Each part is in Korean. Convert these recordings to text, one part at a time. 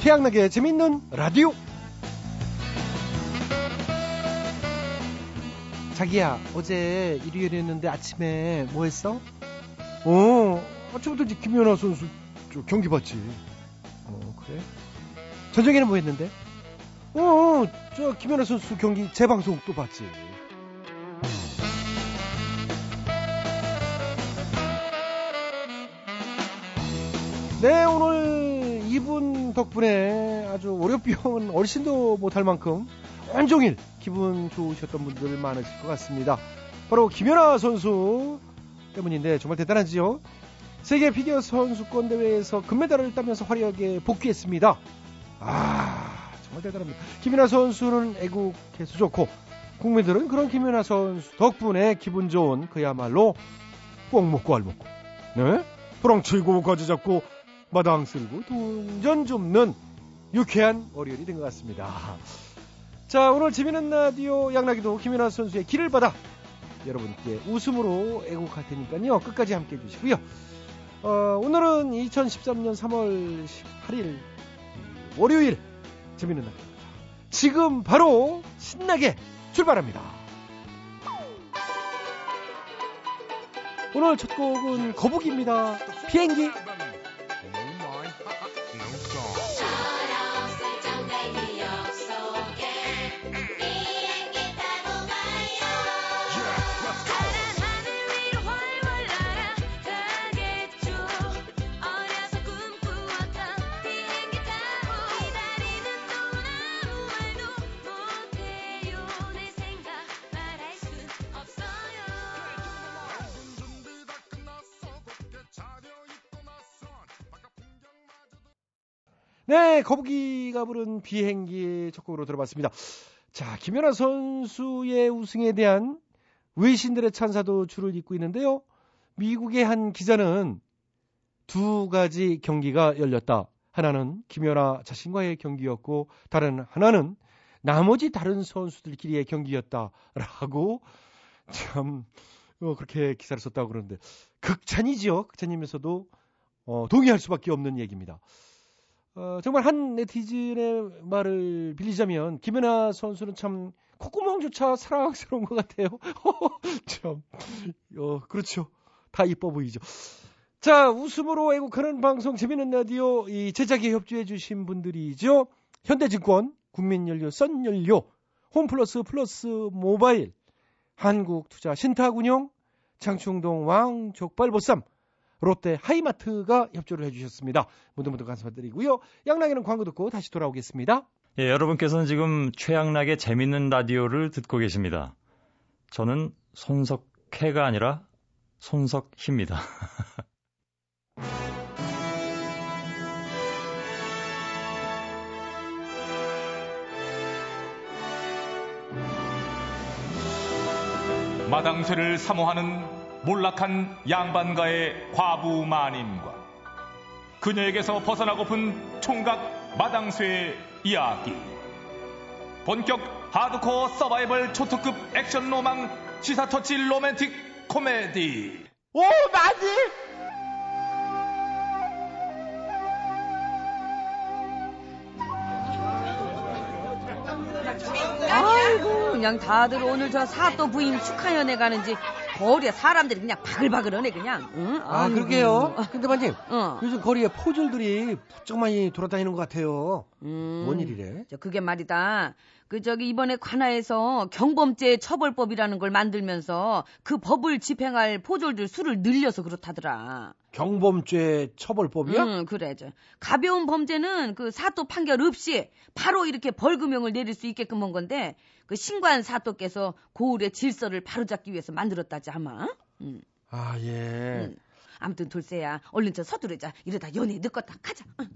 태양나게 재밌는 라디오. 자기야, 어제 일요일이었는데 아침에 뭐 했어? 어, 아침부터 이제 김연아 선수 저 경기 봤지. 어, 그래? 저녁에는 뭐 했는데? 어, 저 김연아 선수 경기 재방송 또 봤지. 네, 오늘 이분 덕분에 아주 월요병은 어르신도 못할 만큼 온종일 기분 좋으셨던 분들 많으실 것 같습니다. 바로 김연아 선수 때문인데 정말 대단하지요? 세계 피겨 선수권 대회에서 금메달을 따면서 화려하게 복귀했습니다. 아, 정말 대단합니다. 김연아 선수는 애국해서 좋고 국민들은 그런 김연아 선수 덕분에 기분 좋은 그야말로 뽕 먹고 알 먹고 네? 프랑 치고 가지 잡고 마당 쓸고 동전 줍는 유쾌한 월요일이 된 것 같습니다. 자, 오늘 재미있는 라디오 양락이도 김연아 선수의 길을 받아 여러분께 웃음으로 애국할 테니까요. 끝까지 함께 해주시고요. 어, 오늘은 2013년 3월 18일 월요일 재미있는 날입니다. 지금 바로 신나게 출발합니다. 오늘 첫 곡은 거북입니다. 비행기. 네, 거북이가 부른 비행기 첫 곡으로 들어봤습니다. 자, 김연아 선수의 우승에 대한 외신들의 찬사도 줄을 잇고 있는데요. 미국의 한 기자는 두 가지 경기가 열렸다. 하나는 김연아 자신과의 경기였고 다른 하나는 나머지 다른 선수들끼리의 경기였다라고 참 어, 그렇게 기사를 썼다고 그러는데 극찬이지요. 극찬이면서도 어, 동의할 수밖에 없는 얘기입니다. 어, 정말 한 네티즌의 말을 빌리자면 김연아 선수는 참 콧구멍조차 사랑스러운 것 같아요. 참, 어, 그렇죠. 다 이뻐 보이죠. 자, 웃음으로 애국하는 방송 재미있는 라디오 이 제작에 협조해 주신 분들이죠. 현대증권, 국민연료, 썬연료, 홈플러스 플러스 모바일, 한국투자 신타군용, 장충동 왕족발보쌈, 롯데 하이마트가 협조를 해주셨습니다. 모두 모두 감사드리고요. 양락에는 광고 듣고 다시 돌아오겠습니다. 예, 여러분께서는 지금 최양락의 재밌는 라디오를 듣고 계십니다. 저는 손석해가 아니라 손석희입니다. 마당쇠를 사모하는 몰락한 양반가의 과부 마님과 그녀에게서 벗어나고픈 총각 마당쇠의 이야기. 본격 하드코어 서바이벌 초특급 액션 로망 시사터치 로맨틱 코미디. 오 마님 아이고 그냥 다들 오늘 저 사또 부인 축하 연애 가는지 거리에 사람들이 그냥 바글바글하네 그냥 응? 아, 아이고. 그러게요. 근데 마님, 어. 요즘 거리에 포졸들이 부쩍 많이 돌아다니는 것 같아요. 음, 뭔 일이래? 저 그게 말이다. 그 저기 이번에 관하에서 경범죄 처벌법이라는 걸 만들면서 그 법을 집행할 포졸들 수를 늘려서 그렇다더라. 경범죄 처벌법이야? 응, 그래. 저 가벼운 범죄는 그 사또 판결 없이 바로 이렇게 벌금형을 내릴 수 있게끔 한 건데 그 신관 사또께서 고을의 질서를 바로잡기 위해서 만들었다지 아마. 응. 아, 예. 응. 아무튼 돌쇠야, 얼른 저 서두르자. 이러다 연애 늦었다. 가자. 응,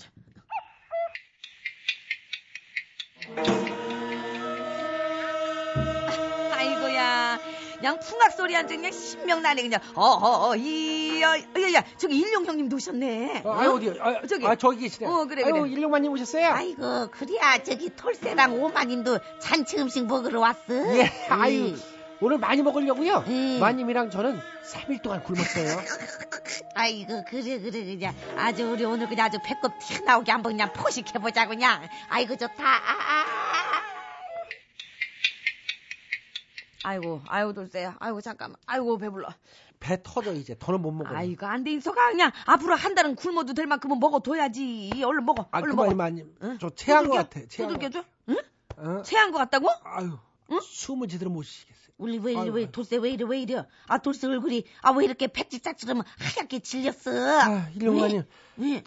그냥 풍악 소리 한적 그냥 신명 나네 그냥 어어어 이야 야 저기 일용 형님도 오셨네 아, 아, 어? 어디? 아, 저기. 아, 저기 계시네. 어, 그래, 아유, 그래. 일용만님 오셨어요? 아이고 그래야 저기 톨세랑 오마님도 잔치 음식 먹으러 왔어 예, 아유, 오늘 많이 먹으려고요. 음. 마님이랑 저는 3일 동안 굶었어요. 아이고 그래 그래 그냥 아주 우리 오늘 그냥 아주 배꼽 튀어나오게 한번 그냥 포식해보자 그냥 아이고 좋다 아, 아, 아. 아이고 아이고 돌쇠야 아이고 잠깐만 아이고 배불러 배 터져 이제 더는 못 먹어요. 아이고 안돼 있어가 그냥 앞으로 한 달은 굶어도 될 만큼은 먹어둬야지 얼른 먹어 아 얼른 그만이 먹어 마님. 응? 저 체한 것 두들겨? 같아. 두들겨줘? 응? 어? 체한 것 같다고? 아유. 응? 숨을 제대로 못 쉬겠어요. 우리 왜 이래 왜. 돌쇠 왜 이래 왜 이래 아 돌쇠 얼굴이 아 왜 이렇게 백지짝처럼 하얗게 질렸어 아, 일용마님. 응.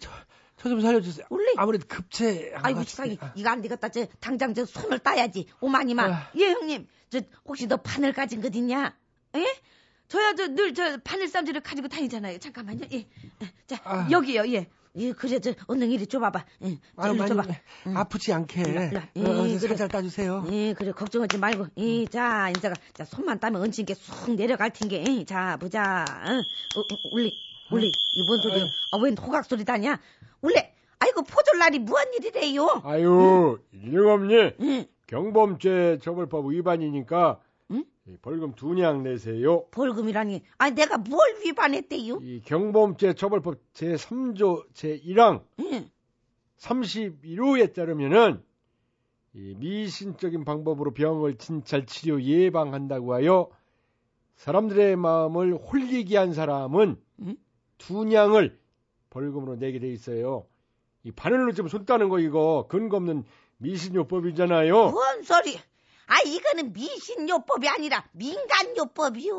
저좀 살려주세요. 원래- 아무래도 급체. 아이고 세상에 이거 안 되겠다 저 당장 저 손을 따야지 오마니만 아. 예 형님 저 혹시 너 바늘 가진 것 있냐 예 저야 저 늘 저 바늘 쌈지를 가지고 다니잖아요 잠깐만요 예 자 아. 여기요 예. 예, 그래, 저, 얼른 이리 줘봐봐. 예, 아유, 마님. 줘봐. 응. 아프지 않게. 와, 일로 와. 어, 예, 어, 그래. 살살 따주세요. 예, 그래, 걱정하지 말고. 예, 자, 이제가, 자, 손만 따면 얹힌 게쑥 내려갈 텐게. 예, 자, 보자. 응. 어, 어, 울리, 울리. 이뭔 소리야? 아, 웬 호각 소리 다냐? 울리. 아이고, 포졸날이 무한 일이래요. 아유, 일용엄니 응. 경범죄 처벌법 위반이니까 응? 이 벌금 두냥 내세요. 벌금이라니. 아니, 내가 뭘 위반했대요? 이 경범죄 처벌법 제3조 제1항 응. 31호에 따르면은 이 미신적인 방법으로 병을 진찰 치료 예방한다고 하여 사람들의 마음을 홀리게 한 사람은 응? 두 냥을 벌금으로 내게 돼 있어요. 이 바늘로 좀손 따는 거 이거 근거 없는 미신요법이잖아요. 뭔 소리? 아, 이거는 미신요법이 아니라 민간요법이요.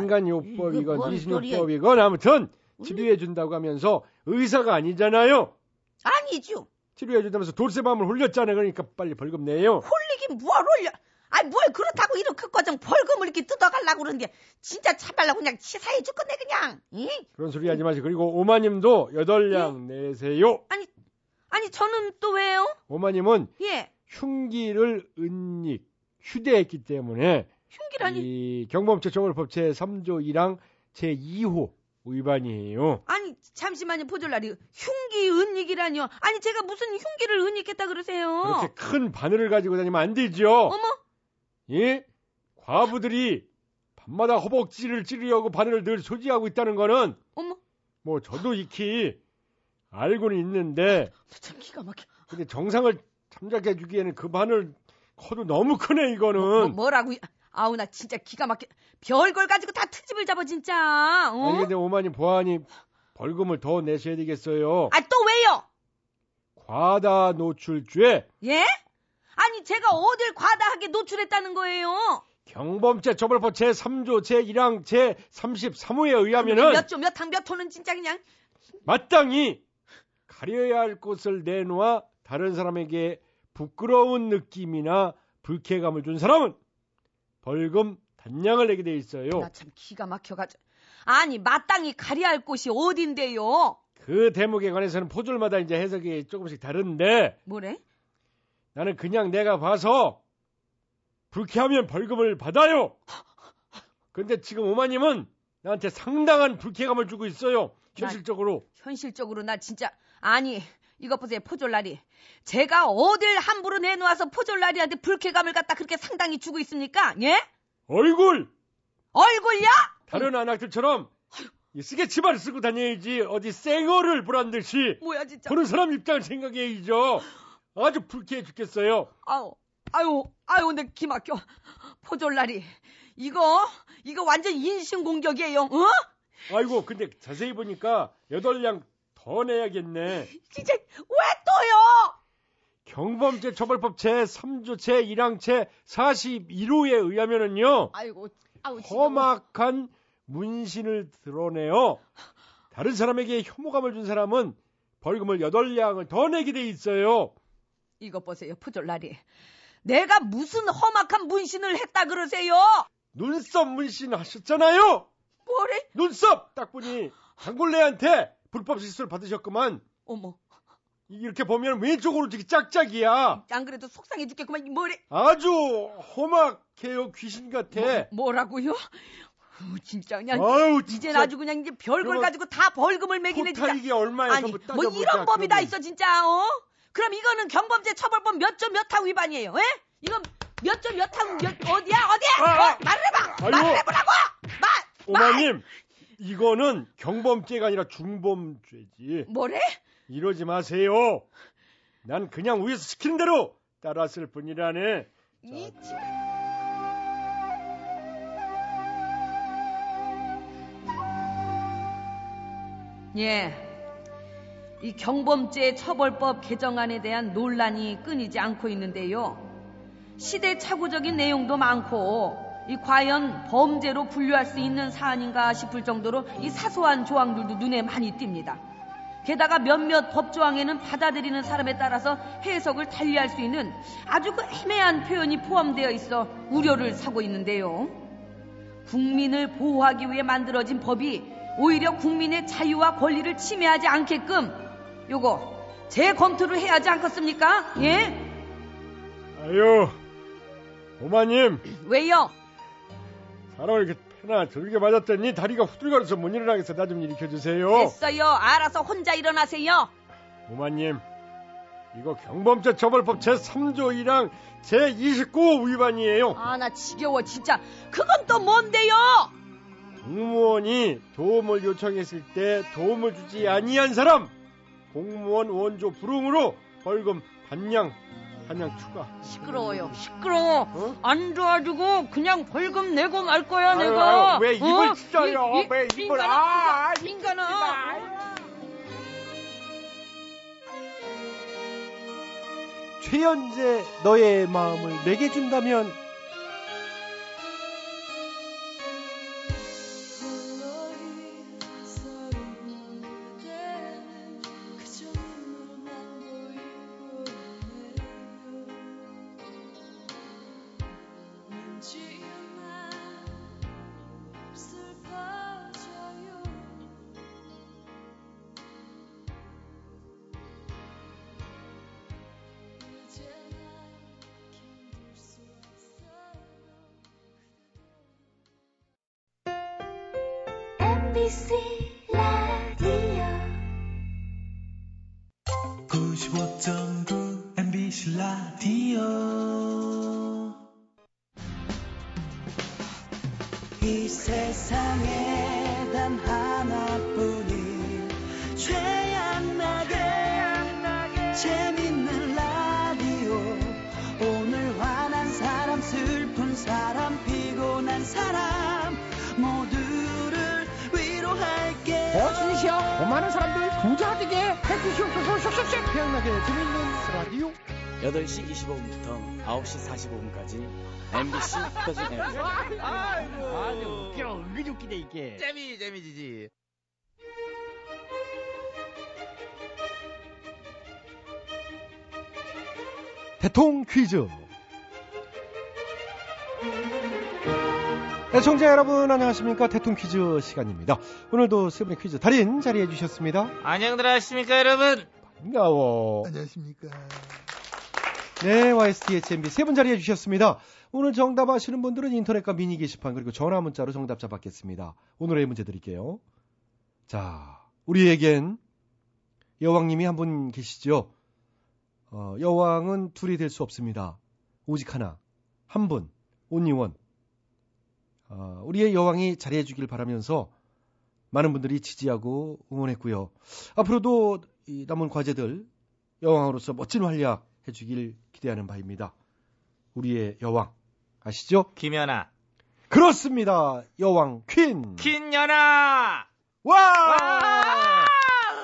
민간요법 이거 이건 뭔 미신요법이건 아무튼 치료해 준다고 하면서 의사가 아니잖아요. 아니죠. 치료해 준다면서 돌쇠밤을 홀렸잖아요. 그러니까 빨리 벌금 내요. 홀리긴 뭘 홀려? 아니 뭘 그렇다고 이렇게 거정 벌금을 이렇게 뜯어가려고 그러는데 진짜 참말로 그냥 치사해 죽겠네 그냥. 응? 그런 소리 하지 마시고 그리고 오마님도 여덟 냥 내세요. 아니 아니 저는 또 왜요? 오마님은 예 흉기를 은닉 휴대했기 때문에 흉기라니 이 경범죄 처벌법 제 3조 1항 제 2호 위반이에요. 아니 잠시만요 포졸라리 흉기 은닉이라뇨? 아니 제가 무슨 흉기를 은닉했다 그러세요? 그렇게 큰 바늘을 가지고 다니면 안 되죠. 어머 예? 과부들이 밤마다 허벅지를 찌르려고 바늘을 늘 소지하고 있다는 거는 어머 뭐 저도 익히 알고는 있는데 참 기가 막혀. 근데 정상을 참작해 주기에는 그 바늘 커도 너무 크네 이거는 뭐, 뭐 라고? 아우 나 진짜 기가 막혀. 별걸 가지고 다 트집을 잡아 진짜. 어? 아니 근데 오마님 보안이 벌금을 더 내셔야 되겠어요 아 또 왜요? 과다 노출죄 예? 아니 제가 어딜 과다하게 노출했다는 거예요? 경범죄 처벌법 제 3조 제 1항 제 33호에 의하면은 몇 조 몇 항 몇 호는 진짜 그냥 마땅히 가려야 할 곳을 내놓아 다른 사람에게 부끄러운 느낌이나 불쾌감을 준 사람은 벌금 단량을 내게 돼 있어요. 나 참 기가 막혀가지고 아니 마땅히 가려야 할 곳이 어딘데요? 그 대목에 관해서는 포졸마다 이제 해석이 조금씩 다른데 뭐래? 나는 그냥 내가 봐서 불쾌하면 벌금을 받아요. 근데 지금 오마님은 나한테 상당한 불쾌감을 주고 있어요. 현실적으로. 현실적으로 나 진짜 아니 이것 보세요 포졸라리 제가 어딜 함부로 내놓아서 포졸라리한테 불쾌감을 갖다 그렇게 상당히 주고 있습니까? 예? 얼굴! 얼굴요? 다른 안악들처럼 이 쓰개치마를 쓰고 다녀야지 어디 쌩얼을 보란 듯이 뭐야 진짜 보는 사람 입장을 생각해야죠. 아주 불쾌해 죽겠어요. 아유 아유 아유 내 기막혀 포졸라리 이거 이거 완전 인신공격이에요 어? 아이고 근데 자세히 보니까 여덟 량 더 내야겠네. 진짜 왜 또요? 경범죄 처벌법 제 3조 제 1항 제 41호에 의하면은요. 아이고 아우. 험악한 문신을 드러내어 다른 사람에게 혐오감을 준 사람은 벌금을 여덟 량을 더 내게 돼 있어요. 이것 보세요 포졸라리 내가 무슨 험악한 문신을 했다 그러세요? 눈썹 문신 하셨잖아요. 뭐래? 눈썹 딱 보니 단골레한테 불법 시술 받으셨구만. 어머 이렇게 보면 왼쪽으로 이렇게 짝짝이야. 안 그래도 속상해 죽겠구만 이 뭐래? 아주 험악해요 귀신 같아. 뭐, 라고요 어, 진짜 그냥 아유 이젠 진짜 아주 그냥 이제 별걸 가지고 다 벌금을 매기네 진짜. 이게 얼마에 아니 뭐 따져보자, 이런 법이 다. 있어 진짜 어? 그럼 이거는 경범죄 처벌법 몇조몇항 위반이에요. 예? 이건 몇 점 몇 항 몇 어디야 어디야? 어, 말을 해봐. 아유. 말을 해보라고. 말. 오마님, 이거는 경범죄가 아니라 중범죄지. 뭐래? 이러지 마세요. 난 그냥 위에서 시키는 대로 따랐을 뿐이라네. 이 예. 이 경범죄 처벌법 개정안에 대한 논란이 끊이지 않고 있는데요. 시대착오적인 내용도 많고 이 과연 범죄로 분류할 수 있는 사안인가 싶을 정도로 이 사소한 조항들도 눈에 많이 띕니다. 게다가 몇몇 법조항에는 받아들이는 사람에 따라서 해석을 달리할 수 있는 아주 그 애매한 표현이 포함되어 있어 우려를 사고 있는데요. 국민을 보호하기 위해 만들어진 법이 오히려 국민의 자유와 권리를 침해하지 않게끔 요거 재검토를 해야 하지 않겠습니까? 예? 아유, 오마님, 왜요? 사람을 이렇게 패나 저렇게 맞았더니 다리가 후들거려서 못 일어나겠어. 나 좀 일으켜주세요. 됐어요. 알아서 혼자 일어나세요. 오마님, 이거 경범죄 처벌법 제3조 1항 제29호 위반이에요. 아, 나 지겨워, 진짜. 그건 또 뭔데요? 공무원이 도움을 요청했을 때 도움을 주지 아니한 사람 공무원 원조 불응으로 벌금 반냥 반냥 추가. 시끄러워요. 시끄러워. 어? 안 도와주고 그냥 벌금 내고 말 거야, 아유, 내가. 아유, 왜 입을 어? 찢어요? 이- 이- 왜 입을- 인간아, 아, 인간아. 최연재 너의 마음을 내게 준다면 by si len 되게 해주시옵소서 쏙쏙쏙 태양나게 재밌는 라디오. 8시 25분부터 9시 45분까지 MBC 터진 FM 아주 웃겨. 은근히 웃기네 이게. 재미 재미지지. 대통 퀴즈 애청자 여러분 안녕하십니까? 대통 퀴즈 시간입니다. 오늘도 세 분의 퀴즈 달인 자리해 주셨습니다. 안녕들 하십니까 여러분? 반가워. 안녕하십니까. 네 YSTHMB 세 분 자리해 주셨습니다. 오늘 정답 아시는 분들은 인터넷과 미니 게시판 그리고 전화 문자로 정답자 받겠습니다. 오늘의 문제 드릴게요. 자 우리에겐 여왕님이 한 분 계시죠? 어, 여왕은 둘이 될 수 없습니다. 오직 하나, 한 분, 온리원. 어, 우리의 여왕이 잘해 주길 바라면서 많은 분들이 지지하고 응원했고요. 앞으로도 이 남은 과제들 여왕으로서 멋진 활약 해주길 기대하는 바입니다. 우리의 여왕 아시죠? 김연아. 그렇습니다. 여왕 퀸. 퀸연아. 와!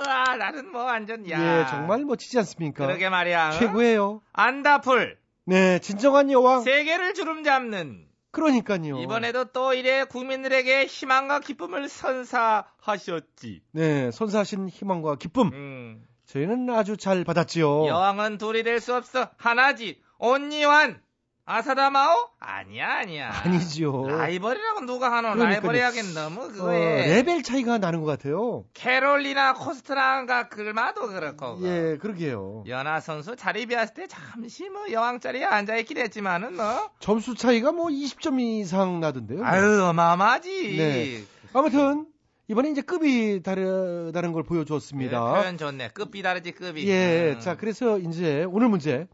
와, 나는 뭐 완전 야. 예, 정말 멋지지 않습니까? 그러게 말이야. 어? 최고예요. 안다풀. 네, 진정한 여왕. 세계를 주름 잡는. 그러니까요. 이번에도 또 이래 국민들에게 희망과 기쁨을 선사하셨지. 네, 선사하신 희망과 기쁨. 음. 저희는 아주 잘 받았지요. 여왕은 둘이 될 수 없어. 하나지. 온니완. 아사다마오? 아니야, 아니야. 아니죠. 라이벌이라고 누가 하노? 라이벌이 하긴 너무 어, 그거에. 레벨 차이가 나는 것 같아요. 캐롤리나 코스트너 가 글마도 그렇고. 예, 그러게요. 연아 선수 자리 비웠을 때 잠시 뭐 여왕 자리에 앉아 있긴 했지만은 뭐. 점수 차이가 뭐 20점 이상 나던데요. 아유 어마어마하지. 네. 아무튼 이번에 이제 급이 다르다는 걸 예, 보여주었습니다. 표현 좋네. 급이 다르지 급이. 예, 음. 자 그래서 이제 오늘 문제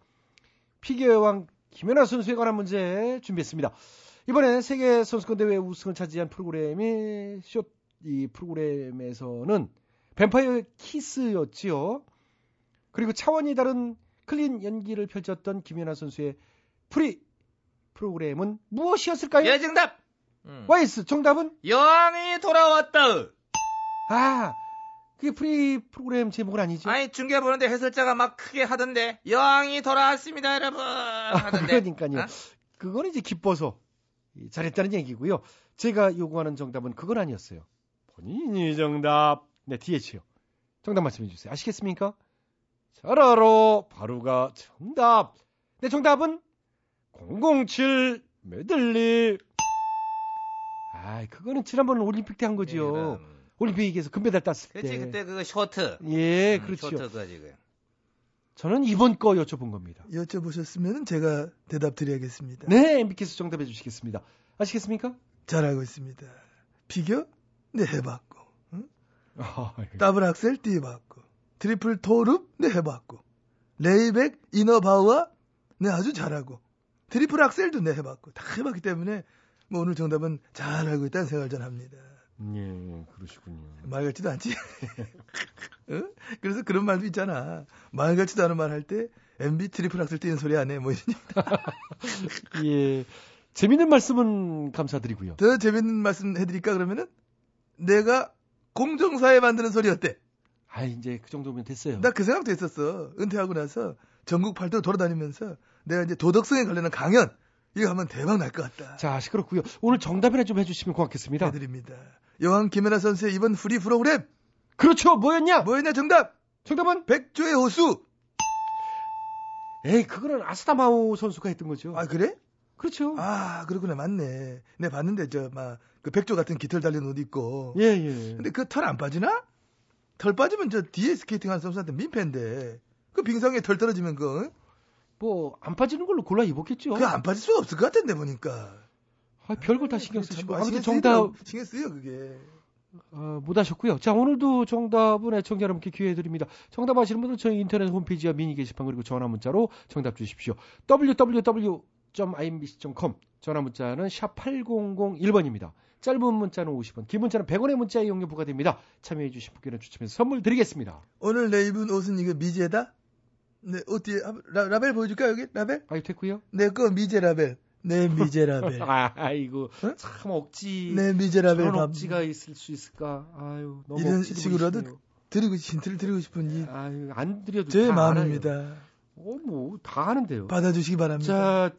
피겨 여왕 김연아 선수에 관한 문제 준비했습니다. 이번에 세계 선수권 대회 우승을 차지한 프로그램이 쇼이 프로그램에서는 뱀파이어 키스였지요. 그리고 차원이 다른 clean 연기를 펼쳤던 김연아 선수의 프리 프로그램은 무엇이었을까요? 예, 정답. 음. 와이스 정답은 여왕이 돌아왔다. 아 그게 프리 프로그램 제목은 아니죠? 아니 중계 보는데 해설자가 막 크게 하던데 여왕이 돌아왔습니다, 여러분. 하던데. 그러니까요. 어? 그거는 이제 기뻐서 잘했다는 얘기고요. 제가 요구하는 정답은 그건 아니었어요. 본인이 정답. 네, DH요. 정답 말씀해 주세요. 아시겠습니까? 잘 알아. 바로가 정답. 네, 정답은 007 메들리. 아, 그거는 지난번 올림픽 때 한 거지요. 올림픽에서 금메달 땄을 때. 그렇지 그때 그거 쇼트. 예, 음, 그렇죠. 쇼트 그거 지금. 저는 이번 거 여쭤본 겁니다. 여쭤보셨으면 제가 대답 드려야겠습니다. 네, MB께서 정답해 주시겠습니다. 아시겠습니까? 잘하고 있습니다. 피겨? 네, 해봤고. 응? 아, double axel 뛰어봤고. triple toe loop? 네, 해봤고. layback, Ina Bauer? 네, 아주 잘하고. triple axel도 네, 해봤고. 다 해봤기 때문에 뭐 오늘 정답은 잘 알고 있다는 생각을 전 합니다. 예, 그러시군요. 말 같지도 않지? 응? 그래서 그런 말도 있잖아. 말 같지도 않은 말 할 때 MB triple axel 뛰는 소리 안 해. 뭐 이런. 예. 재밌는 말씀은 감사드리고요. 더 재밌는 말씀 해드릴까 그러면은 내가 공정사회 만드는 소리 어때? 아, 이제 그 정도면 됐어요. 나 그 생각도 했었어. 은퇴하고 나서 전국 팔도로 돌아다니면서 내가 이제 도덕성에 관련한 강연 이거 하면 대박 날 것 같다. 자, 시끄럽고요. 오늘 정답이나 좀 해주시면 고맙겠습니다. 해드립니다. 여왕 김연아 선수의 이번 프리 프로그램 그렇죠. 뭐였냐? 뭐였냐 정답? 정답은? 백조의 호수. 에이, 그거는 아사다마오 선수가 했던 거죠. 아 그래? 그렇죠. 아 그렇구나 맞네. 내가 봤는데 저 막 그 백조 같은 깃털 달린 옷 입고. 예, 예. 근데 그 털 안 빠지나? 털 빠지면 저 뒤에 스케이팅 하는 선수한테 민폐인데. 그 빙상에 털 떨어지면 그, 뭐, 안 빠지는 걸로 골라 입었겠죠. 그거 안 빠질 수가 없을 것 같은데 보니까. 아, 별걸 다 신경 쓰시고. 아, 아무튼 신경 정답. 신경 쓰여 그게. 어, 못 하셨고요. 자, 오늘도 정답은 애청자 여러분께 기회 드립니다. 정답 아시는 분들 저희 인터넷 홈페이지와 미니 게시판 그리고 전화 문자로 정답 주십시오. www.imbc.com 전화 문자는 샵 8001번입니다. 짧은 문자는 50원, 긴 문자는 100원의 문자 이용료 부과됩니다. 참여해 주신 분께는 추첨해서 선물 드리겠습니다. 오늘 내 입은 옷은 이거 미제다? 네, 어디 라, 라벨 보여줄까 여기 라벨? 아유 됐고요. 내거 미제 라벨. 내 미제 라벨. 아, 아이고 어? 참 억지. 내 미제 라벨 그런 밥. 억지가 있을 수 있을까? 아유 너무 이런 식으로라도 보이시네요. 드리고 힌트를 드리고 싶은 이 아유 안 드려도 제다 마음입니다. 알아요. 어, 뭐다 하는데요. 받아주시기 바랍니다. 자,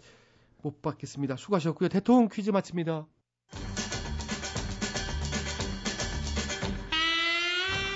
못 받겠습니다. 수고하셨고요. 대통령 퀴즈 마칩니다.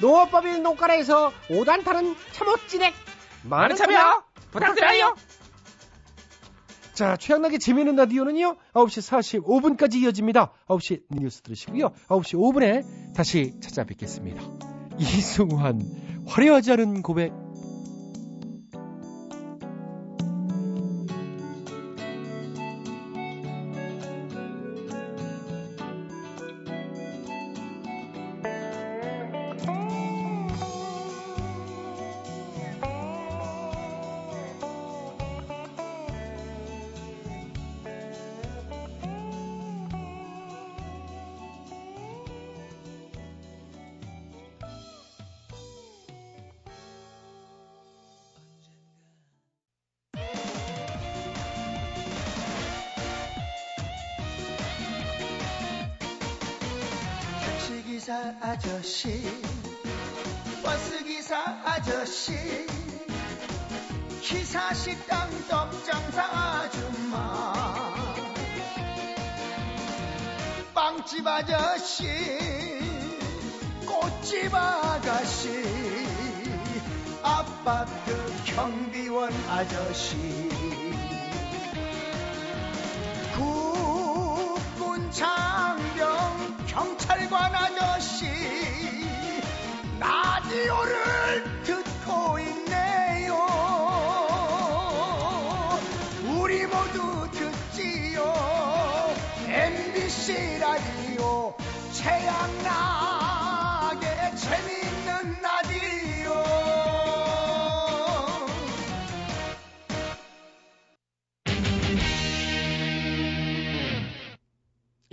농업법인 농가라에서 5단타는 참옻진액. 많은 참여 부탁드려요. 자, 최양락의 재미있는 라디오는요, 9시 45분까지 이어집니다. 9시 뉴스 들으시고요. 9시 5분에 다시 찾아뵙겠습니다. 이승환, 화려하지 않은 고백.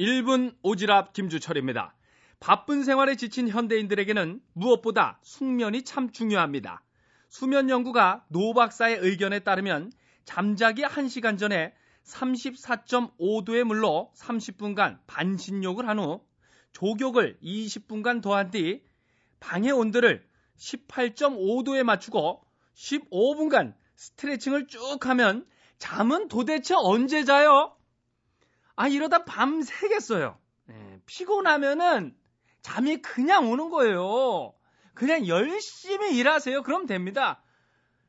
1분 오지랖 김주철입니다. 바쁜 생활에 지친 현대인들에게는 무엇보다 숙면이 참 중요합니다. 수면 연구가 노 박사의 의견에 따르면 잠자기 1시간 전에 34.5도의 물로 30분간 반신욕을 한 후 조격을 20분간 더한 뒤 방의 온도를 18.5도에 맞추고 15분간 스트레칭을 쭉 하면 잠은 도대체 언제 자요? 아 이러다 밤 새겠어요. 네, 피곤하면은 잠이 그냥 오는 거예요. 그냥 열심히 일하세요. 그럼 됩니다.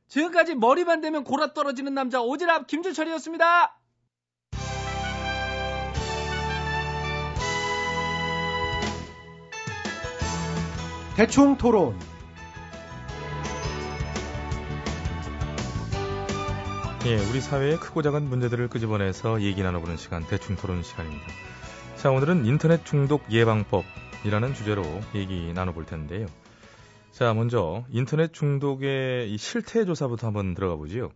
지금까지 머리만 대면 골아 떨어지는 남자 오지랖 김주철이었습니다. 대충 토론. 예, 우리 사회의 크고 작은 문제들을 끄집어내서 얘기 나눠보는 시간, 대충 토론 시간입니다. 자, 오늘은 인터넷 중독 예방법이라는 주제로 얘기 나눠볼 텐데요. 자, 먼저 인터넷 중독의 이 실태 조사부터 한번 들어가 보지요.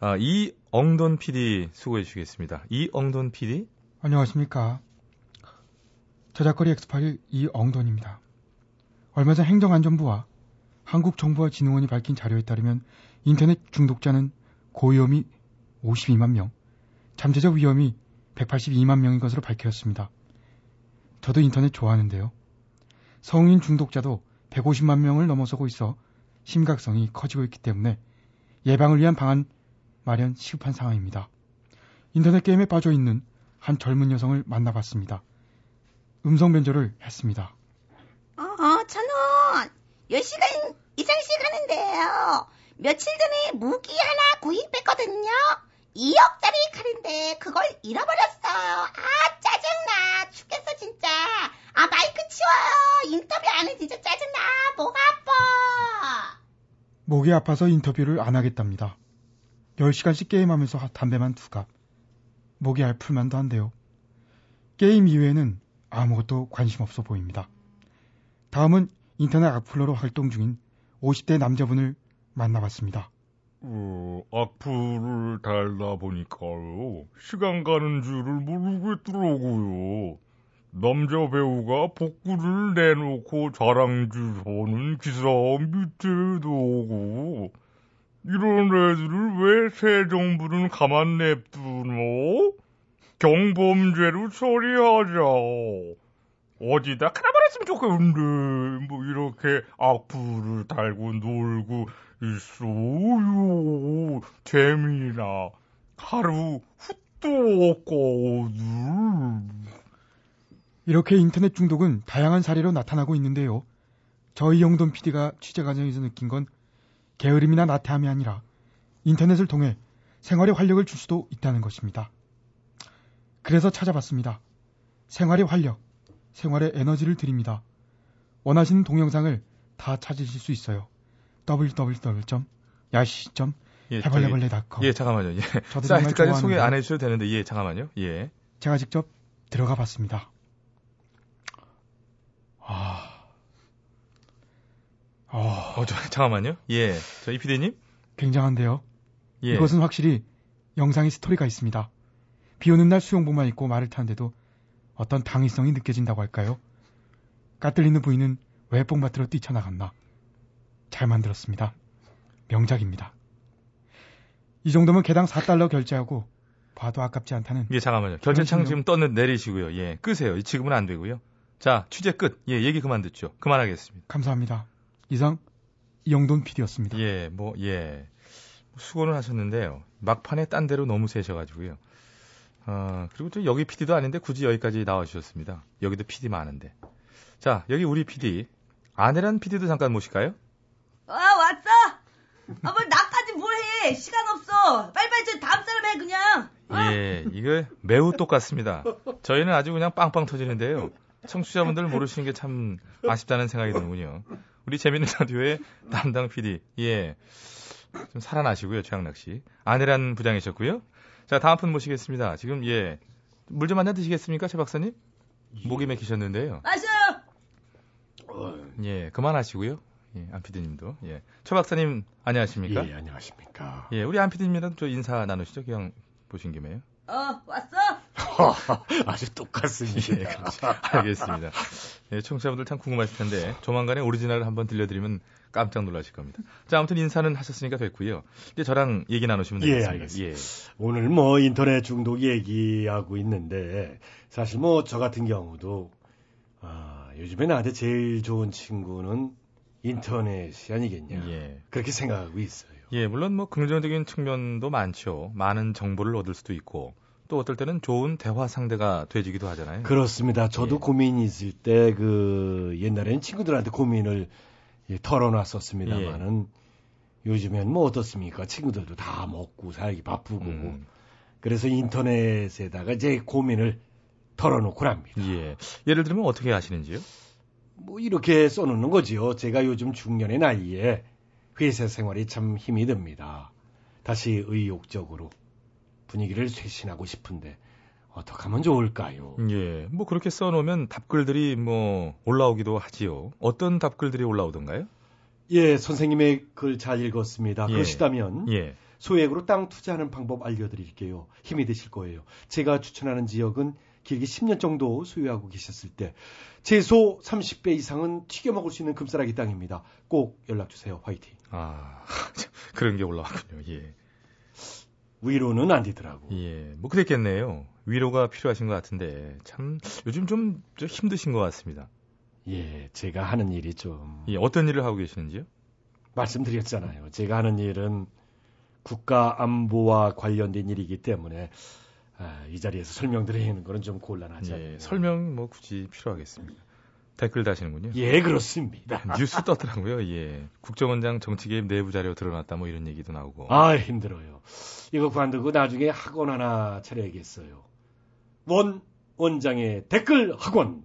아, 이엉돈 PD 수고해 주시겠습니다. 이엉돈 PD? 안녕하십니까. 저작거리 엑스파일 이엉돈입니다. 얼마 전 행정안전부와 한국정보와진흥원이 밝힌 자료에 따르면 인터넷 중독자는 고위험이 52만 명, 잠재적 위험이 182만 명인 것으로 밝혀졌습니다. 저도 인터넷 좋아하는데요. 성인 중독자도 150만 명을 넘어서고 있어 심각성이 커지고 있기 때문에 예방을 위한 방안 마련 시급한 상황입니다. 인터넷 게임에 빠져 있는 한 젊은 여성을 만나봤습니다. 음성 변조를 했습니다. 어, 어, 저는 10시간 이상씩 하는데요. 며칠 전에 무기 하나 구입했거든요. 2억짜리 칼인데 그걸 잃어버렸어요. 아 짜증나 죽겠어 진짜. 아 마이크 치워요. 인터뷰 안 해 진짜 짜증나. 목 아파. 목이 아파서 인터뷰를 안 하겠답니다. 10시간씩 게임하면서 담배만 두 갑. 목이 알풀 만도 한데요. 게임 이외에는 아무것도 관심 없어 보입니다. 다음은 인터넷 악플러로 활동 중인 50대 남자분을 만나봤습니다. 어, 악플을 달다 보니까요. 시간 가는 줄을 모르겠더라고요. 남자 배우가 복구를 내놓고 자랑질하는 기사 밑에도 오고 이런 애들을 왜 새 정부는 가만 냅두노? 경범죄로 처리하자. 어디다 가나버렸으면 좋겠는데 뭐 이렇게 악플을 달고 놀고 있어요. 재미나 하루 없고 이렇게 인터넷 중독은 다양한 사례로 나타나고 있는데요. 저희 영돈 PD가 취재 과정에서 느낀 건 게으름이나 나태함이 아니라 인터넷을 통해 생활에 활력을 줄 수도 있다는 것입니다. 그래서 찾아봤습니다. 생활의 활력, 생활의 에너지를 드립니다. 원하시는 동영상을 다 찾으실 수 있어요. www.야시.해벌레벌레닷컴 예, 잠깐만요. 예. 저도 사이트까지 소개 안 해주셔도 되는데, 예, 잠깐만요. 예. 제가 직접 들어가 봤습니다. 아. 어, 어 저, 잠깐만요. 예. 저, 이 피디님? 굉장한데요. 예. 이것은 확실히 영상의 스토리가 있습니다. 비 오는 날 수영복만 입고 말을 타는데도 어떤 당위성이 느껴진다고 할까요? 까뜰리는 부인은 왜 뽕밭으로 뛰쳐나갔나? 잘 만들었습니다. 명작입니다. 이 정도면 개당 4달러 결제하고 봐도 아깝지 않다는. 예, 잠깐만요. 결제창 지금 떴는 내리시고요. 예, 끄세요. 지금은 안 되고요. 자, 취재 끝. 예, 얘기 그만 듣죠. 그만하겠습니다. 감사합니다. 이상 이영돈 PD였습니다. 예, 뭐 예. 수고는 하셨는데요. 막판에 딴 데로 너무 세셔가지고요. 어, 그리고 또 여기 PD도 아닌데 굳이 여기까지 나와주셨습니다. 여기도 PD 많은데. 자, 여기 우리 PD. 아내란 PD도 잠깐 모실까요? 아, 왔어! 아, 뭘 나까지 뭘 해! 시간 없어! 빨리빨리 저 다음 사람 해, 그냥! 예, 이거 매우 똑같습니다. 저희는 아주 그냥 빵빵 터지는데요. 청취자분들 모르시는 게 참 아쉽다는 생각이 드는군요. 우리 재밌는 라디오의 담당 PD, 예. 좀 살아나시고요, 최양락 씨. 아내란 부장이셨고요. 자, 다음 분 모시겠습니다. 지금, 예. 물 좀 한잔 드시겠습니까, 최 박사님? 목이 맥히셨는데요. 마셔요! 예, 그만하시고요. 예, 안 PD님도. 예. 최 박사님, 안녕하십니까? 예, 안녕하십니까. 예, 우리 안 PD님이랑 저 인사 나누시죠? 그냥 보신 김에요. 어, 왔어? 아주 똑같습니다. 예. 알겠습니다. 예, 청취자분들 참 궁금하실 텐데 조만간에 오리지널을 한번 들려드리면 깜짝 놀라실 겁니다. 자, 아무튼 인사는 하셨으니까 됐고요. 이제 저랑 얘기 나누시면 예, 되겠습니다. 알겠습니다. 오늘 뭐 인터넷 중독 얘기하고 있는데 사실 뭐 저 같은 경우도 아, 요즘에 나한테 제일 좋은 친구는 인터넷이 아니겠냐 예. 그렇게 생각하고 있어요. 예, 물론 뭐 긍정적인 측면도 많죠. 많은 정보를 얻을 수도 있고 또 어떨 때는 좋은 대화 상대가 돼주기도 하잖아요. 그렇습니다. 저도 예. 고민이 있을 때 그 옛날에는 친구들한테 고민을 예, 털어놨었습니다만은 요즘엔 뭐 어떻습니까? 친구들도 다 먹고 살기 바쁘고 음. 그래서 인터넷에다가 제 고민을 털어놓고 합니다. 예. 예를 들면 어떻게 하시는지요? 뭐 이렇게 써놓는 거지요. 제가 요즘 중년의 나이에 회사 생활이 참 힘이 듭니다. 다시 의욕적으로 분위기를 쇄신하고 싶은데 어떻게 하면 좋을까요? 예. 뭐 그렇게 써놓으면 답글들이 뭐 올라오기도 하지요. 어떤 답글들이 올라오던가요? 예, 선생님의 글 잘 읽었습니다. 예. 그러시다면 예. 소액으로 땅 투자하는 방법 알려드릴게요. 힘이 되실 거예요. 제가 추천하는 지역은 길게 10년 정도 소유하고 계셨을 때 최소 30배 이상은 튀겨 먹을 수 있는 금싸라기 땅입니다. 꼭 연락 주세요. 화이팅. 아, 그런 게 올라왔군요. 예. 위로는 안 되더라고. 예. 뭐 그랬겠네요. 위로가 필요하신 것 같은데 참 요즘 좀, 좀 힘드신 것 같습니다. 예, 제가 하는 일이 좀 예, 어떤 일을 하고 계시는지요? 말씀드렸잖아요. 제가 하는 일은 국가 안보와 관련된 일이기 때문에 아, 이 자리에서 설명드리는 거는 좀 곤란하지 않나요? 예, 설명 뭐 굳이 필요하겠습니다. 댓글 다시는군요. 예, 그렇습니다. 뉴스 떴더라고요. 예. 국정원장 정치 개입 내부 자료 드러났다 뭐 이런 얘기도 나오고. 아, 힘들어요. 이거 관두고 나중에 학원 하나 차려야겠어요. 원 원장의 댓글 학원.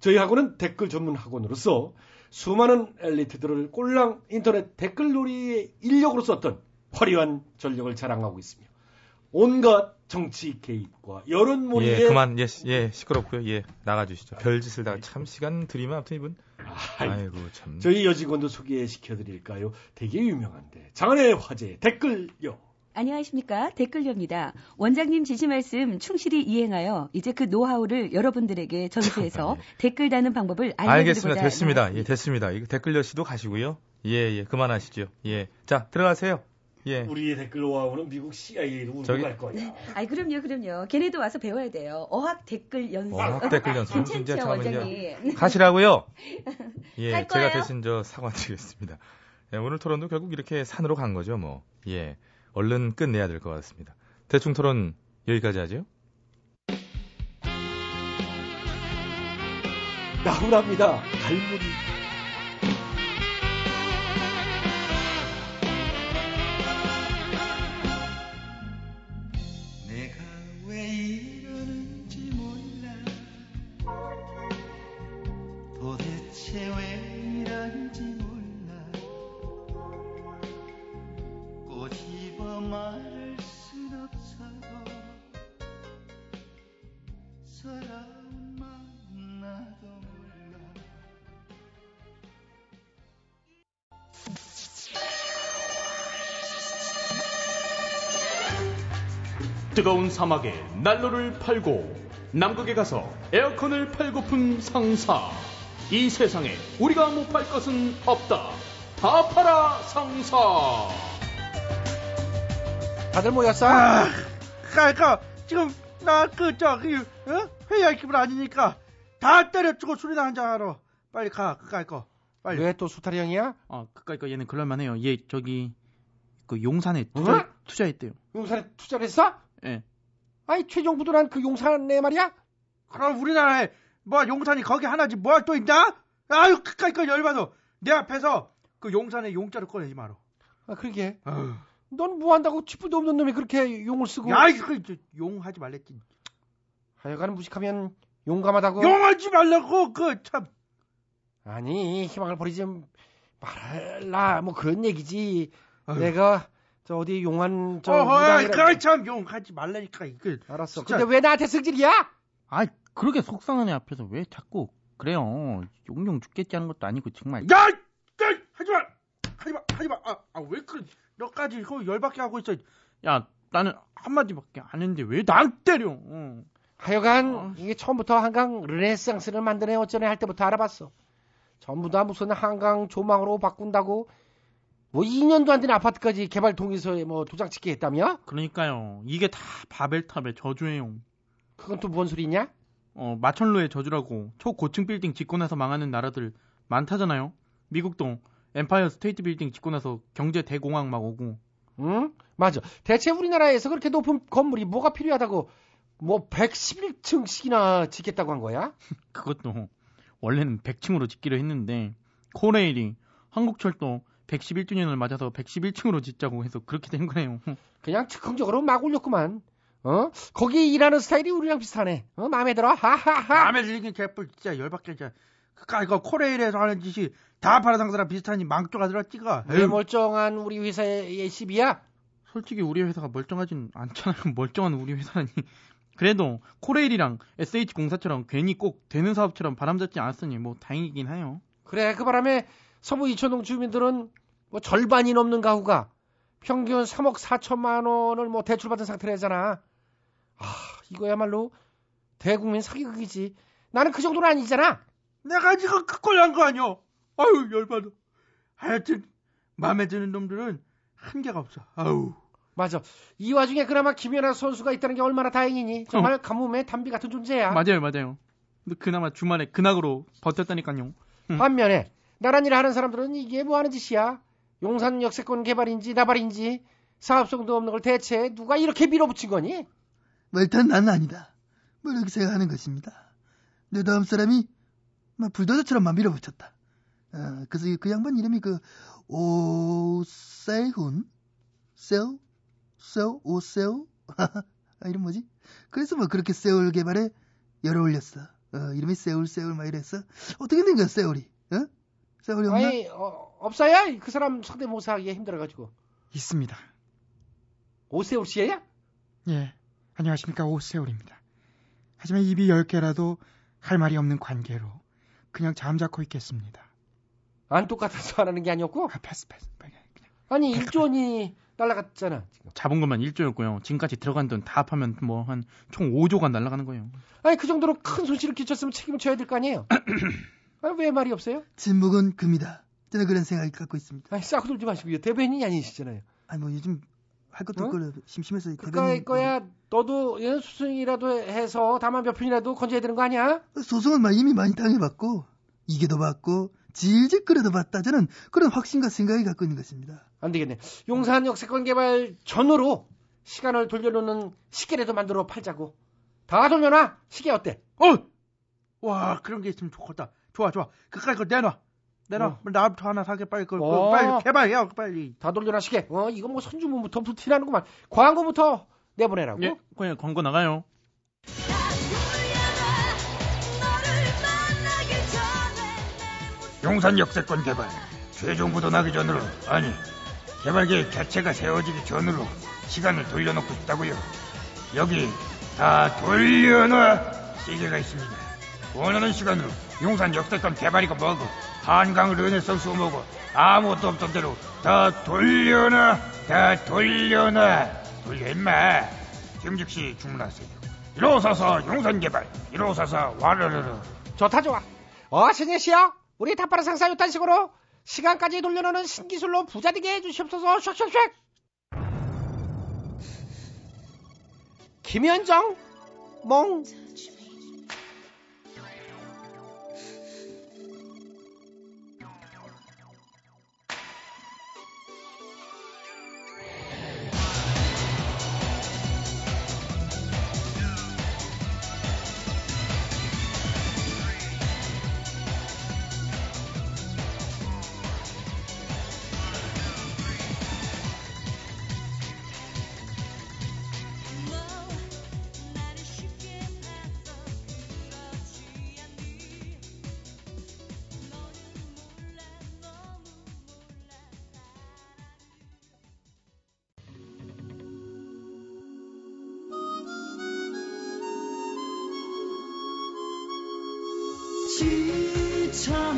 저희 학원은 댓글 전문 학원으로서 수많은 엘리트들을 꼴랑 인터넷 댓글 놀이의 인력으로 썼던 화려한 전력을 자랑하고 있으며 온갖 정치 개입과 여론 몰이에 예, 그만, 예, 시- 예, 시끄럽고요. 예, 나가주시죠. 별짓을 다, 참, 시간 들이면 아무튼 이분. 아이고, 참. 저희 여직원도 소개시켜 드릴까요? 되게 유명한데. 장안의 화제 댓글요. 안녕하십니까 댓글녀입니다. 원장님 지시 말씀 충실히 이행하여 이제 그 노하우를 여러분들에게 전수해서 댓글 다는 방법을 알려드리고자 알겠습니다. 됐습니다. 나왔습니다. 예, 됐습니다. 이거 댓글 여시도 가시고요. 예, 예, 그만하시죠. 예. 자, 들어가세요. 예. 우리의 댓글 노하우는 미국 CIA로 울고 저기- 갈 거야. 아이 그럼요, 그럼요. 걔네도 와서 배워야 돼요. 어학 댓글 연습. 어학 댓글 연습. 진짜 원장님. 가시라고요. 예, 갈 제가 거예요? 대신 저 사과드리겠습니다. 예, 오늘 토론도 결국 이렇게 산으로 간 거죠, 뭐. 예. 얼른 끝내야 될 것 같습니다. 대충 토론 여기까지 하죠. 나훈아입니다. 갈무리. 뜨거운 사막에 난로를 팔고 남극에 가서 에어컨을 팔고픈 상사. 이 세상에 우리가 못 팔 것은 없다. 다 팔아 상사. 다들 모였어? 그러니까 지금 나그 저기 어? 회의할 기분 아니니까 다 때려치고 술이나 한잔 하러 빨리 가 그까이 거 빨리 왜 또 수탈이 형이야? 어, 그까이 거 얘는 그럴만해요. 얘 저기 그 용산에 어? 투자, 투자했대요. 용산에 투자를 했어? 예. 아니 최종부도란 그 용산에 말이야? 그럼 우리나라에 뭐 용산이 거기 하나지 뭐 또 있냐? 아유 그까이 거 열받아 내 앞에서 그 용산에 용자를 꺼내지 마라 아 그러게. 넌뭐 한다고 쥐뿔도 없는 놈이 그렇게 용을 쓰고. 야 이거 그, 저, 용하지 말랬지 하여간 무식하면 용감하다고. 용하지 말라고 그 참 아니 희망을 버리지 말라 뭐 그런 얘기지. 내가 저 어디 용한 저 어허 무당이라- 그참 용하지 말라니까 이거 알았어. 진짜. 근데 왜 나한테 승질이야? 아, 그렇게 속상한 애 앞에서 왜 자꾸 그래요. 용용 죽겠지 하는 것도 아니고 정말. 야! 야! 하지마! 하지마! 하지마! 아, 아, 왜 그래? 너까지 그 열받게 하고 있어. 야, 나는 한마디밖에 안 했는데 왜 날 때려? 어. 하여간 이게 처음부터 한강 르네상스를 만드네 어쩌네 할 때부터 알아봤어. 전부 다 무슨 한강 조망으로 바꾼다고 뭐 2년도 안 된 아파트까지 개발 동의서에 뭐 도장 찍게 했다며? 그러니까요. 이게 다 바벨탑의 저주예요. 그건 또 뭔 소리냐? 어, 마천루의 저주라고 초고층 빌딩 짓고 나서 망하는 나라들 많다잖아요. 미국도 엠파이어 스테이트 빌딩 짓고 나서 경제 대공황 막 오고. 응? 맞아. 대체 우리나라에서 그렇게 높은 건물이 뭐가 필요하다고 뭐 111층씩이나 짓겠다고 한 거야? 그것도 원래는 100층으로 짓기로 했는데 코레일이 한국철도 111주년을 맞아서 111층으로 짓자고 해서 그렇게 된 거네요. 그냥 즉흥적으로 막 올렸구만. 어? 거기 일하는 스타일이 우리랑 비슷하네. 어? 마음에 들어? 하하하. 마음에 들긴 개뿔 진짜 열받게 진짜. 그까 이거 코레일에서 하는 짓이 다 파라상사랑 비슷하니 망조가 들어 찍어. 왜 멀쩡한 우리 회사의 시비야? 솔직히 우리 회사가 멀쩡하진 않잖아요. 멀쩡한 우리 회사라니. 그래도 코레일이랑 SH공사처럼 괜히 꼭 되는 사업처럼 바람잡지 않았으니 뭐 다행이긴 해요. 그래 그 바람에 서부 이천동 주민들은 뭐 절반이 넘는 가구가 평균 3억 4천만 원을 뭐 대출받은 상태라잖아. 아 이거야말로 대국민 사기극이지. 나는 그 정도는 아니잖아. 내가 지금 그걸 한 거 아니야. 아유 열받아. 하여튼 마음에 드는 놈들은 한계가 없어. 아우. 맞아. 이 와중에 그나마 김연아 선수가 있다는 게 얼마나 다행이니. 정말 가뭄의 단비 같은 존재야. 맞아요, 맞아요. 근데 그나마 주말에 근학으로 버텼다니까요. 음. 반면에 나란 일을 하는 사람들은 이게 뭐 하는 짓이야. 용산 역세권 개발인지 나발인지 사업성도 없는 걸 대체 누가 이렇게 밀어붙인 거니? 뭐 일단 나는 아니다. 뭐 이렇게 생각하는 것입니다. 내 다음 사람이 막 불도저처럼 막 밀어붙였다. 어, 그래서 그 양반 이름이 그 오세훈, 세우, 세우, 오세우, 아, 이름 뭐지? 그래서 뭐 그렇게 세울 개발에 열어 올렸어. 어, 이름이 세울 세울 막 이랬어. 어떻게 된 거야 세울이? 어? 세울이 없나? 아니 어, 없어요. 그 사람 성대모사하기 힘들어가지고. 있습니다. 오세훈 씨야? 예, 안녕하십니까 오세울입니다. 하지만 입이 열 개라도 할 말이 없는 관계로 그냥 잠자코 있겠습니다. 안 똑같아서 안 하는 게 아니었고? 아, 패스 패스. 빨리. 아니 1조 원이 날라갔잖아. 지금. 잡은 것만 1조였고요. 지금까지 들어간 돈 다 합하면 뭐 한 총 5조가 날아가는 거예요. 아니 그 정도로 큰 손실을 끼쳤으면 책임을 져야 될 거 아니에요? 아니, 왜 말이 없어요? 진목은 금이다. 저는 그런 생각을 갖고 있습니다. 아니 싸고 들지 마시고요. 대변인이 아니시잖아요. 아니 뭐 요즘 할 것도 어? 없고 심심해서 그까이 대변인 거야 너도 예, 수승이라도 해서 다만 몇 편이라도 건져야 되는 거 아니야? 소송은 막 이미 많이 당해봤고 이게도 받고 질질 끌어도 봤다 저는 그런 확신과 생각이 갖고 있는 것입니다. 안 되겠네. 용산 역세권 개발 전으로 시간을 돌려놓는 시계라도 만들어 팔자고. 다 돌려놔. 시계 어때? 어! 와 그런 게 있으면 좋겠다. 좋아 좋아. 그까이 거 내놔. 내놔. 어. 나부터 하나 사게 빨리 그, 그 어. 빨리 개발해요 빨리. 다 돌려놔 시계. 어 이거 뭐 선주문부터 티나는구만. 광고부터 내보내라고. 예, 그냥 광고 나가요. 용산 역세권 개발 최종 부도 나기 전으로 아니 개발 계획 자체가 세워지기 전으로 시간을 돌려놓고 싶다고요. 여기 다 돌려놔 시계가 있습니다. 원하는 시간으로 용산 역세권 개발이고 뭐고 한강 르네상스 뭐고 아무것도 없던 대로 다 돌려놔 다 돌려놔 돌려 임마 지금 즉시 주문하세요. 1544 용산 개발 1544 와르르르 좋다 좋아. 어 신예 씨요. 우리 타파라 상사 요딴 식으로 시간까지 돌려놓는 신기술로 부자 되게 해주시옵소서. 샥샥샥. 김현정 몽.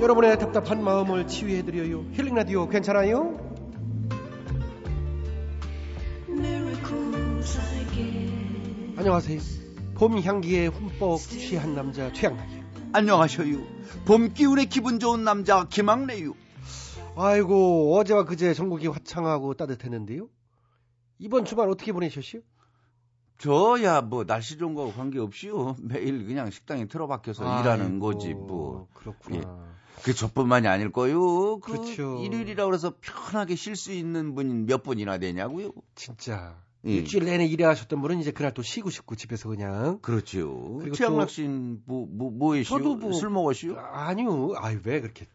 여러분의 답답한 마음을 치유해드려요. 힐링 라디오 괜찮아요? 안녕하세요. 봄 향기에 흠뻑 취한 남자 최양락이요. 안녕하셔요. 봄 기운에 기분 좋은 남자 김학래요. 아이고 어제와 그제 전국이 화창하고 따뜻했는데요. 이번 주말 어떻게 보내셨어요? 저야 뭐 날씨 좋은 거하고 관계없이요. 매일 그냥 식당에 틀어박혀서 일하는 아이고, 거지 뭐. 그렇구나. 예. 그 저뿐만이 아닐 거요. 그 그렇죠. 일요일이라 그래서 편하게 쉴 수 있는 분이 몇 분이나 되냐고요. 진짜. 예. 일주일 내내 일하셨던 분은 이제 그날 또 쉬고 싶고 집에서 그냥. 그렇죠. 그리고 최양락 또- 씨는 뭐, 뭐, 뭐 했시오? 저도 뭐- 술 먹었시오? 아니요. 아유 왜 그렇게.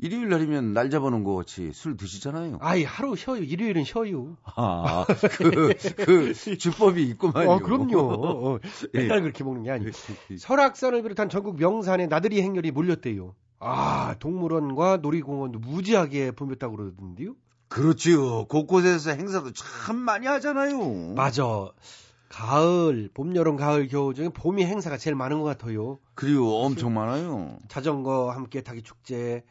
일요일 날이면 날 잡아놓은 거 같이 술 드시잖아요. 아이 하루 쉬어요. 일요일은 쉬어요. 아, 그, 그, 주법이 있구만요. 어, 그럼요. 어, 예. 맨날 그렇게 먹는 게 아니고. 설악산을 비롯한 전국 명산에 나들이 행렬이 몰렸대요. 아, 동물원과 놀이공원도 무지하게 붐볐다고 그러던데요? 그렇지요. 곳곳에서 행사도 참 많이 하잖아요. 맞아. 가을, 봄, 여름, 가을, 겨울 중에 봄이 행사가 제일 많은 것 같아요. 그리고 엄청 많아요. 자전거 함께 타기 축제,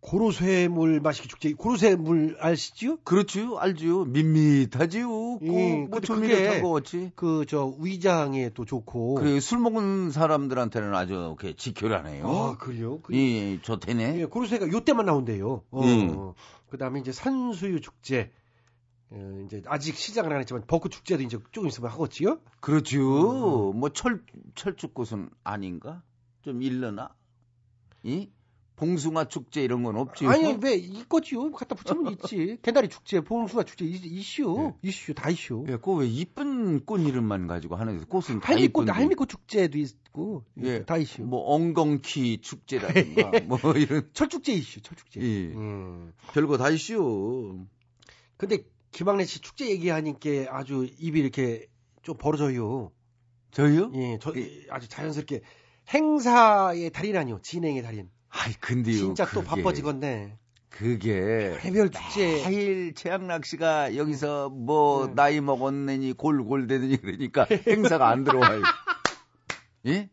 고로쇠물 마시기 축제, 고로쇠물 아시죠? 그렇지요. 알지요. 밋밋하지요. 예, 뭐 근데 조미료 그게 탄거 같이. 그, 저, 위장에 또 좋고. 그래, 술 먹은 사람들한테는 아주 이렇게 지켜라네요. 아, 그래요? 그- 예, 좋대네. 예, 고로쇠가 요 때만 나온대요. 어, 예. 그 다음에 이제 산수유 축제. 어, 이제 아직 시작을 안 했지만 벚꽃 축제도 이제 조금 있으면 하겠지요? 그렇지요. 뭐 철, 철쭉꽃은 아닌가? 좀 일러나? 이? 봉숭아 축제 이런 건 없지요. 아니 왜 있겠지요? 갖다 붙이면 있지. 개다리 축제, 봉숭아 축제 이- 이슈, 이슈 다 이슈. 예, 그왜 이쁜 꽃 이름만 가지고 하는 꽃은 다 할미꽃, 이쁜데. 할미꽃 축제도 있고 예, 다 이슈. 뭐 엉겅퀴 축제라든가 뭐 이런 철축제 이슈, 철축제. 예. 음. 별거 다 이슈. 근데 김학래 씨 축제 얘기하니까 아주 입이 이렇게 좀 벌어져요. 저요? 예, 저 아주 자연스럽게 행사의 달인 아니요, 진행의 달인. 아이 근데요. 진짜 또 그게- 바빠지건데. 그게 개별 축제. 매일 최양락 씨가 여기서 뭐 네. 나이 먹었느니 골골대느니 그러니까 행사가 안 들어와요. 예?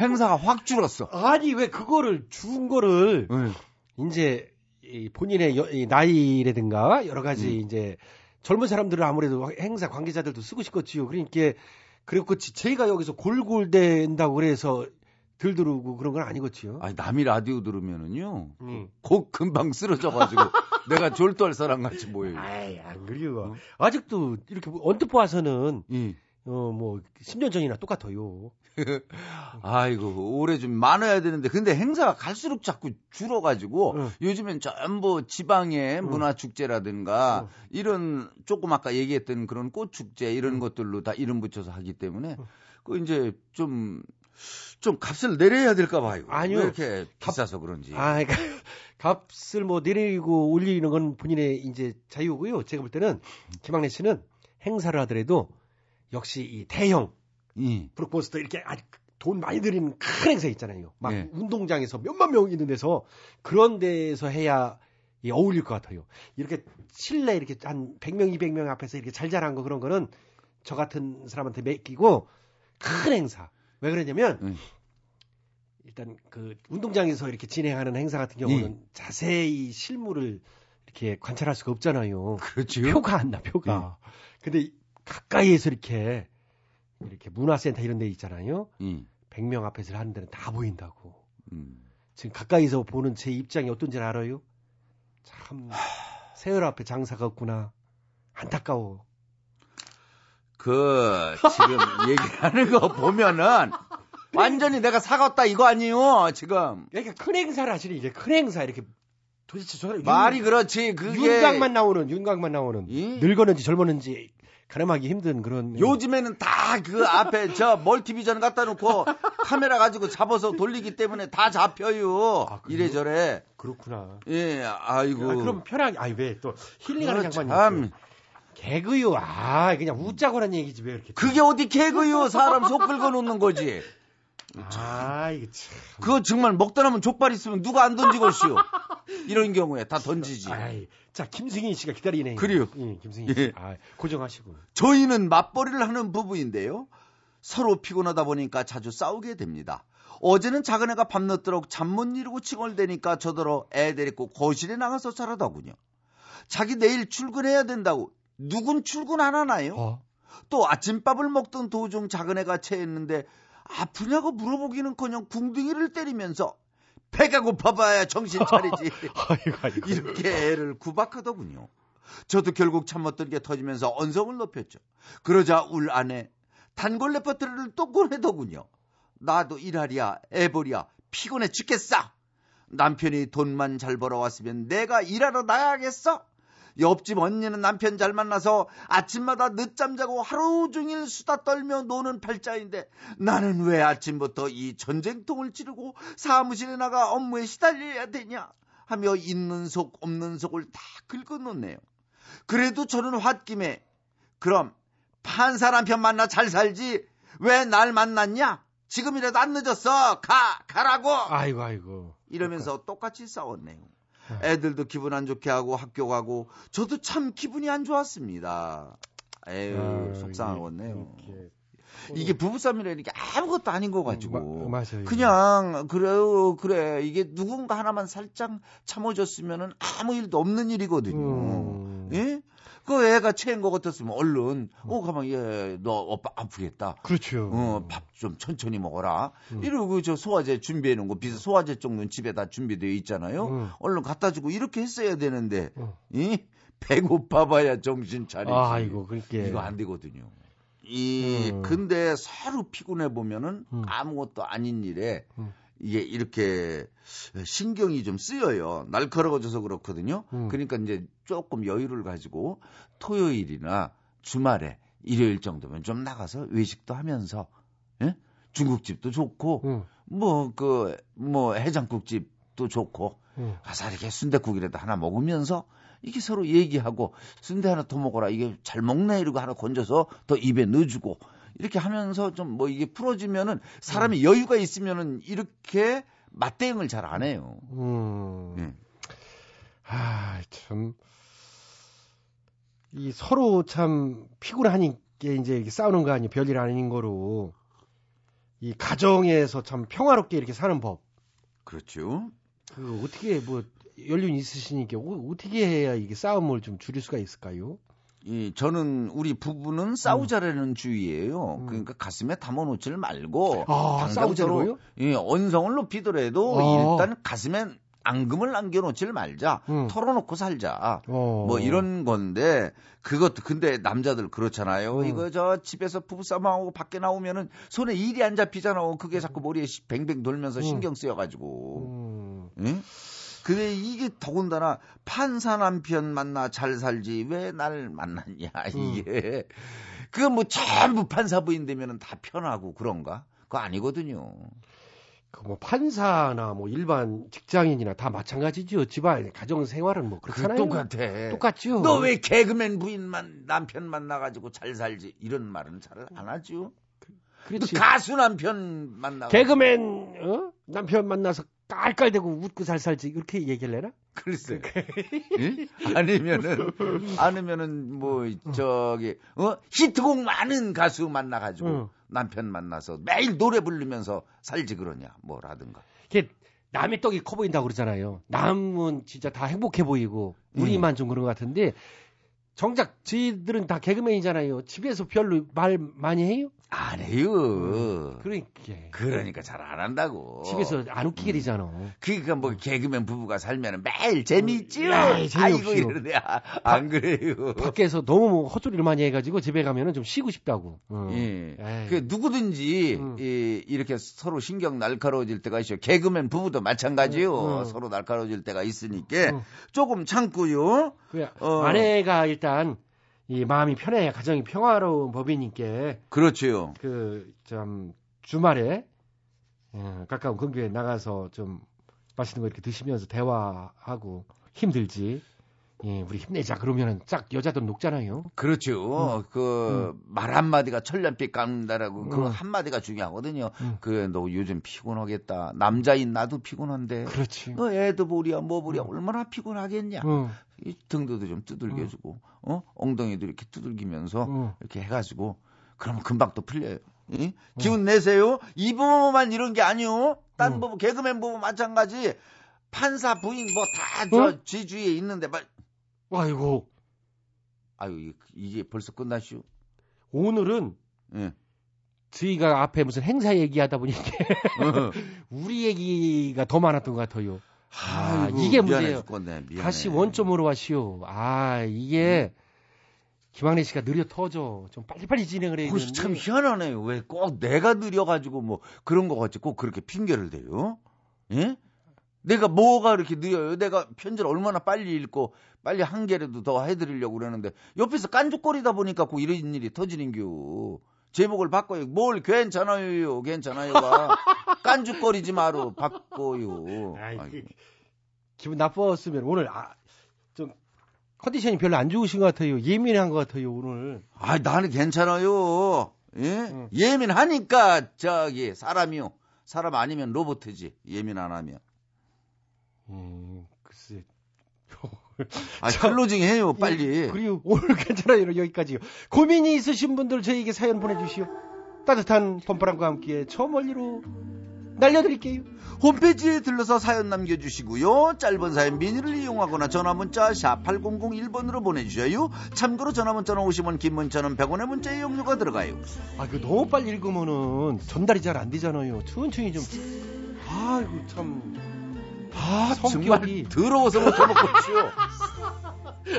행사가 확 줄었어. 아니 왜 그거를 준 거를 이제 이 본인의 여- 이 나이라든가 여러 가지 음. 이제 젊은 사람들은 아무래도 행사 관계자들도 쓰고 싶겠지요. 그러니까 그리고 제가 여기서 골골댄다고 그래서 들들고 그런 건 아니겠지요. 아니 남이 라디오 들으면은요. 음. 곡 금방 쓰러져가지고 내가 졸도할 사람 같이 보여요. 아이 안 그래요. 아직도 이렇게 언뜻 봐서는 예. 어뭐 10년 전이나 똑같아요. 아이고 올해 좀 많아야 되는데 근데 행사가 갈수록 자꾸 줄어가지고 요즘엔 전부 지방의 문화 축제라든가 이런 조금 아까 얘기했던 그런 꽃 축제 이런 것들로 다 이름 붙여서 하기 때문에 그 이제 좀 좀 값을 내려야 될까 봐요. 아니요. 왜 이렇게 비싸서 그런지. 아, 그러니까 값을 뭐 내리고 올리는 건 본인의 이제 자유고요. 제가 볼 때는 김학래 씨는 행사를 하더라도 역시 이 대형 예. 브록버스터 이렇게 아주 돈 많이 들이는 큰 행사 있잖아요. 막 예. 운동장에서 몇만 명 있는 데서 그런 데서 해야 이 어울릴 것 같아요. 이렇게 실내 이렇게 한 100명, 200명 앞에서 이렇게 잘 자란 거 그런 거는 저 같은 사람한테 맡기고 큰 행사. 왜 그러냐면 음. 일단 그 운동장에서 이렇게 진행하는 행사 같은 경우는 자세히 실물을 이렇게 관찰할 수가 없잖아요. 그렇죠. 표가 안 나, 표가. 근데 가까이에서 이렇게 이렇게 문화센터 이런 데 있잖아요. 예. 100명 앞에서 하는 데는 다 보인다고. 음. 지금 가까이서 보는 제 입장이 어떤지 알아요? 참 세월 앞에 장사가 없구나. 안타까워. 그 지금 얘기하는 거 보면은 완전히 내가 사갔다 이거 아니에요 지금. 그러니까 큰 행사를 하시니 이게 큰 행사 이렇게 도대체 저 말이 윤- 그렇지 그게 윤곽만 나오는 윤곽만 나오는 늙었는지 젊었는지 가늠하기 힘든 그런 요즘에는 다 그 앞에 저 멀티비전 갖다 놓고 카메라 가지고 잡아서 돌리기 때문에 다 잡혀요. 이래저래. 그렇구나. 예, 아이고. 아, 그럼 편하게 아니 왜 또 힐링하는 양반이 참. 개그요. 아, 그냥 웃자고 란 얘기지 왜 이렇게. 그게 어디 개그요? 사람 속 긁어 놓는 거지. 아, 이거 참. 그거 정말 먹다 남은 족발 있으면 누가 안 던지겠시오. 이런 경우에 다 던지지. 아이, 자, 김승희 씨가 기다리네. 그래요. 예, 김승희 예. 씨. 아, 고정하시고. 저희는 맞벌이를 하는 부부인데요. 서로 피곤하다 보니까 자주 싸우게 됩니다. 어제는 작은 애가 밤늦도록 잠 못 이루고 칭얼대니까 저더러 애 데리고 거실에 나가서 자라더군요. 자기 내일 출근해야 된다고 누군 출근 안 하나요? 또 아침밥을 먹던 도중 작은 애가 체했는데 아프냐고 물어보기는커녕 궁둥이를 때리면서 배가 고파봐야 정신 차리지. 이렇게 애를 구박하더군요. 저도 결국 참았던 게 터지면서 언성을 높였죠. 그러자 울 안에 단골 레퍼토리를 또 꺼내더군요. 나도 일하랴 애벌이야 피곤해 죽겠어. 남편이 돈만 잘 벌어왔으면 내가 일하러 나가겠어? 옆집 언니는 남편 잘 만나서 아침마다 늦잠 자고 하루 종일 수다 떨며 노는 팔자인데 나는 왜 아침부터 이 전쟁통을 치르고 사무실에 나가 업무에 시달려야 되냐 하며 있는 속 없는 속을 다 긁어놓네요. 그래도 저는 홧김에 그럼 판사 남편 만나 잘 살지 왜 날 만났냐? 지금이라도 안 늦었어. 가 가라고. 아이고 아이고. 이러면서 똑같이 싸웠네요. 애들도 기분 안 좋게 하고 학교 가고 저도 참 기분이 안 좋았습니다. 에휴 아, 속상하겠네요. 이게 부부싸움이라는 게 아무것도 아닌 거 가지고. 마- 맞아요. 그냥 그래요 그래 이게 누군가 하나만 살짝 참아줬으면은 아무 일도 없는 일이거든요. 예? 그 애가 체인 것 같았으면 얼른 어 가만 얘너 오빠 아프겠다. 그렇죠. 어밥 좀 천천히 먹어라. 이러고 저 소화제 준비해 놓은 거 비서 소화제 정도는 집에 다 준비되어 있잖아요. 음. 얼른 갖다 주고 이렇게 했어야 되는데 이 배고파 봐야 정신 차리지. 아이고, 그렇게. 이거 안 되거든요. 이 음. 근데 서로 피곤해 보면은 아무것도 아닌 일에 이게 이렇게 신경이 좀 쓰여요. 날카로워져서 그렇거든요. 음. 그러니까 이제 조금 여유를 가지고 토요일이나 주말에 일요일 정도면 좀 나가서 외식도 하면서 예? 중국집도 좋고 뭐그 뭐 해장국집도 좋고 음. 가서 이렇게 순대국이라도 하나 먹으면서 이게 서로 얘기하고 순대 하나 더 먹어라 이게 잘 먹네 이러고 하나 건져서 더 입에 넣어주고 이렇게 하면서 좀 뭐 이게 풀어지면은 사람이 여유가 있으면은 이렇게 맞대응을 잘 안 해요. 음. 예. 아, 참. 이 서로 참 피곤하니 게 이제 싸우는 거 아니 별일 아닌 거로 이 가정에서 참 평화롭게 이렇게 사는 법. 그렇죠. 그 어떻게 뭐 연륜 있으시니까 어- 어떻게 해야 이게 싸움을 좀 줄일 수가 있을까요? 이 저는 우리 부부는 싸우자라는 주의예요. 그러니까 가슴에 담아놓지를 말고 아? 서로 이 언성을 높이더라도 아. 일단 가슴에 앙금을 남겨놓지를 말자. 털어놓고 살자. 어. 뭐 이런 건데 그것도 근데 남자들 그렇잖아요. 음. 이거 저 집에서 부부싸움하고 밖에 나오면은 손에 일이 안 잡히잖아. 그게 자꾸 머리에 시- 뱅뱅 돌면서 음. 신경 쓰여가지고. 응? 근데 이게 더군다나 판사 남편 만나 잘 살지 왜 날 만났냐 이게 그거 뭐 전부 판사 부인 되면은 다 편하고 그런가? 그거 아니거든요. 그 뭐 판사나 뭐 일반 직장인이나 다 마찬가지죠. 집안 가정 생활은 뭐 그렇잖아요. 똑같아. 똑같죠. 너 왜 개그맨 부인만 남편 만나가지고 잘 살지 이런 말은 잘 안 하죠. 그렇지. 너 가수 남편 만나. 개그맨 어? 남편 만나서 깔깔대고 웃고 잘 살지 이렇게 얘기를 해라? 글쎄. 응? 아니면은 아니면은 뭐 저기 어 히트곡 많은 가수 만나 가지고 응. 남편 만나서 매일 노래 부르면서 살지 그러냐 뭐라든가. 이게 남의 떡이 커 보인다고 그러잖아요. 남은 진짜 다 행복해 보이고 우리만 좀 그런 것 같은데 정작 저희들은 다 개그맨이잖아요. 집에서 별로 말 많이 해요? 안 해요. 그러니까 그러니까 잘 안 한다고. 집에서 안 웃기게 되잖아. 그러니까 뭐 개그맨 부부가 살면 매일 재미있지요. 야, 아이고 재미없이요. 이러네. 아, 안 그래요. 밖에서 너무 뭐 헛소리를 많이 해가지고 집에 가면은 좀 쉬고 싶다고. 어. 예. 에이. 그 누구든지 이, 이렇게 서로 신경 날카로워질 때가 있어요. 개그맨 부부도 마찬가지요. 음, 음. 서로 날카로워질 때가 있으니까 조금 참고요. 그 어. 아내가 일단 이 마음이 편해야 가정이 평화로운 법이니까 그렇지요. 그좀 주말에 어, 가까운 근교에 나가서 좀 맛있는 거 이렇게 드시면서 대화하고 힘들지 예, 우리 힘내자 그러면은 짝 여자들 녹잖아요. 그렇죠. 그말 한마디가 천년빛 깎는다라고 그 음. 한마디가 중요하거든요. 음. 그너 요즘 피곤하겠다. 남자인 나도 피곤한데. 그렇지. 너 애도 보랴 뭐 보랴 얼마나 피곤하겠냐. 음. 이 등도도 좀 두들겨 주고 어 엉덩이도 이렇게 두들기면서 음. 이렇게 해 가지고 그러면 금방 또 풀려요. 예? 기운 내세요. 이 부부만 이런 게 아니요. 딴 부부 개그맨 부부 마찬가지. 판사 부인 뭐 다저 어? 지주에 있는데 말. 아이고 아유 이- 이게 벌써 끝났슈. 오늘은 예. 저희가 앞에 무슨 행사 얘기하다 보니까 어. 우리 얘기가 더 많았던 것 같아요. 아, 아이고, 이게 문제예요. 죽겠네. 다시 원점으로 하시오. 아, 이게 김학래 씨가 느려 터져. 좀 빨리빨리 진행을 해야 되는데. 참 희한하네요. 왜 꼭 내가 느려가지고 뭐 그런 거 같지 꼭 그렇게 핑계를 대요? 예? 내가 뭐가 이렇게 느려요? 내가 편지를 얼마나 빨리 읽고 빨리 한 개라도 더 해드리려고 그러는데 옆에서 깐죽거리다 보니까 꼭 이런 일이 터지는겨. 제목을 바꿔요. 뭘 괜찮아요, 괜찮아요가 깐죽거리지 마로 바꿔요. 아이고. 기분 나빴으면 오늘 아, 좀 컨디션이 별로 안 좋으신 것 같아요. 예민한 것 같아요, 오늘. 아, 나는 괜찮아요. 예? 예민하니까 저기 사람이요. 사람 아니면 로봇이지. 예민 안 하면. 음. 아, 클로징 해요, 빨리. 그리고 오늘 괜찮아요. 여기까지요. 고민이 있으신 분들 저에게 사연 보내주시오. 따뜻한 봄바람과 함께 저 멀리로 날려드릴게요. 홈페이지에 들러서 사연 남겨주시고요. 짧은 사연 미니를 이용하거나 전화문자 샵 8001번으로 보내주셔요. 참고로 전화문자는 50원, 긴 문자는 100원의 문자 이용료가 들어가요. 아, 그 너무 빨리 읽으면은 전달이 잘 안 되잖아요. 천천히 좀. 아이고 참. 아, 성격이 더러워서 못 참았겠죠.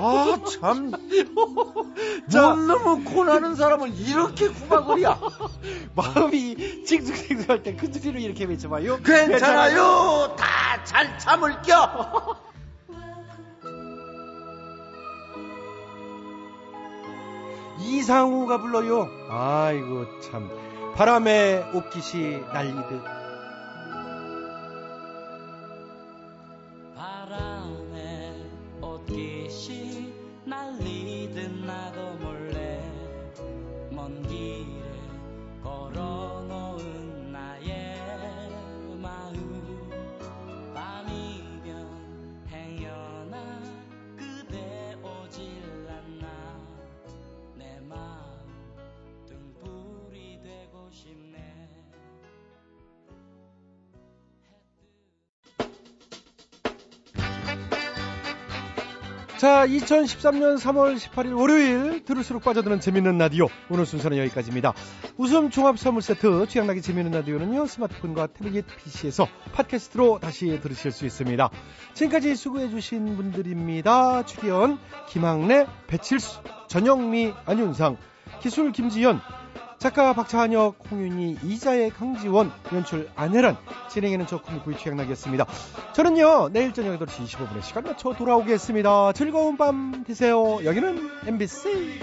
아, 참. 뭔 놈의 고나는 사람을 이렇게 구박을이야. 마음이 징숭생숭할 때 큰 소리로 이렇게 외쳐봐요. 괜찮아요. 다 잘 참을겨. 이상우가 불러요. 아이고 참. 바람에 옷깃이 날리듯. 자, 2013년 3월 18일 월요일 들을수록 빠져드는 재밌는 라디오. 오늘 순서는 여기까지입니다. 웃음 종합 선물 세트 취향나게 재밌는 라디오는요. 스마트폰과 태블릿 PC에서 팟캐스트로 다시 들으실 수 있습니다. 지금까지 수고해 주신 분들입니다. 출연 김학래, 배칠수, 전영미, 안윤상, 기술 김지연, 작가 박찬혁, 홍윤희, 이자의 강지원, 연출 안혜란, 진행에는 저 코미구이 취향나겠습니다. 저는요, 내일 저녁 8시 25분에 시간 맞춰 돌아오겠습니다. 즐거운 밤 되세요. 여기는 MBC.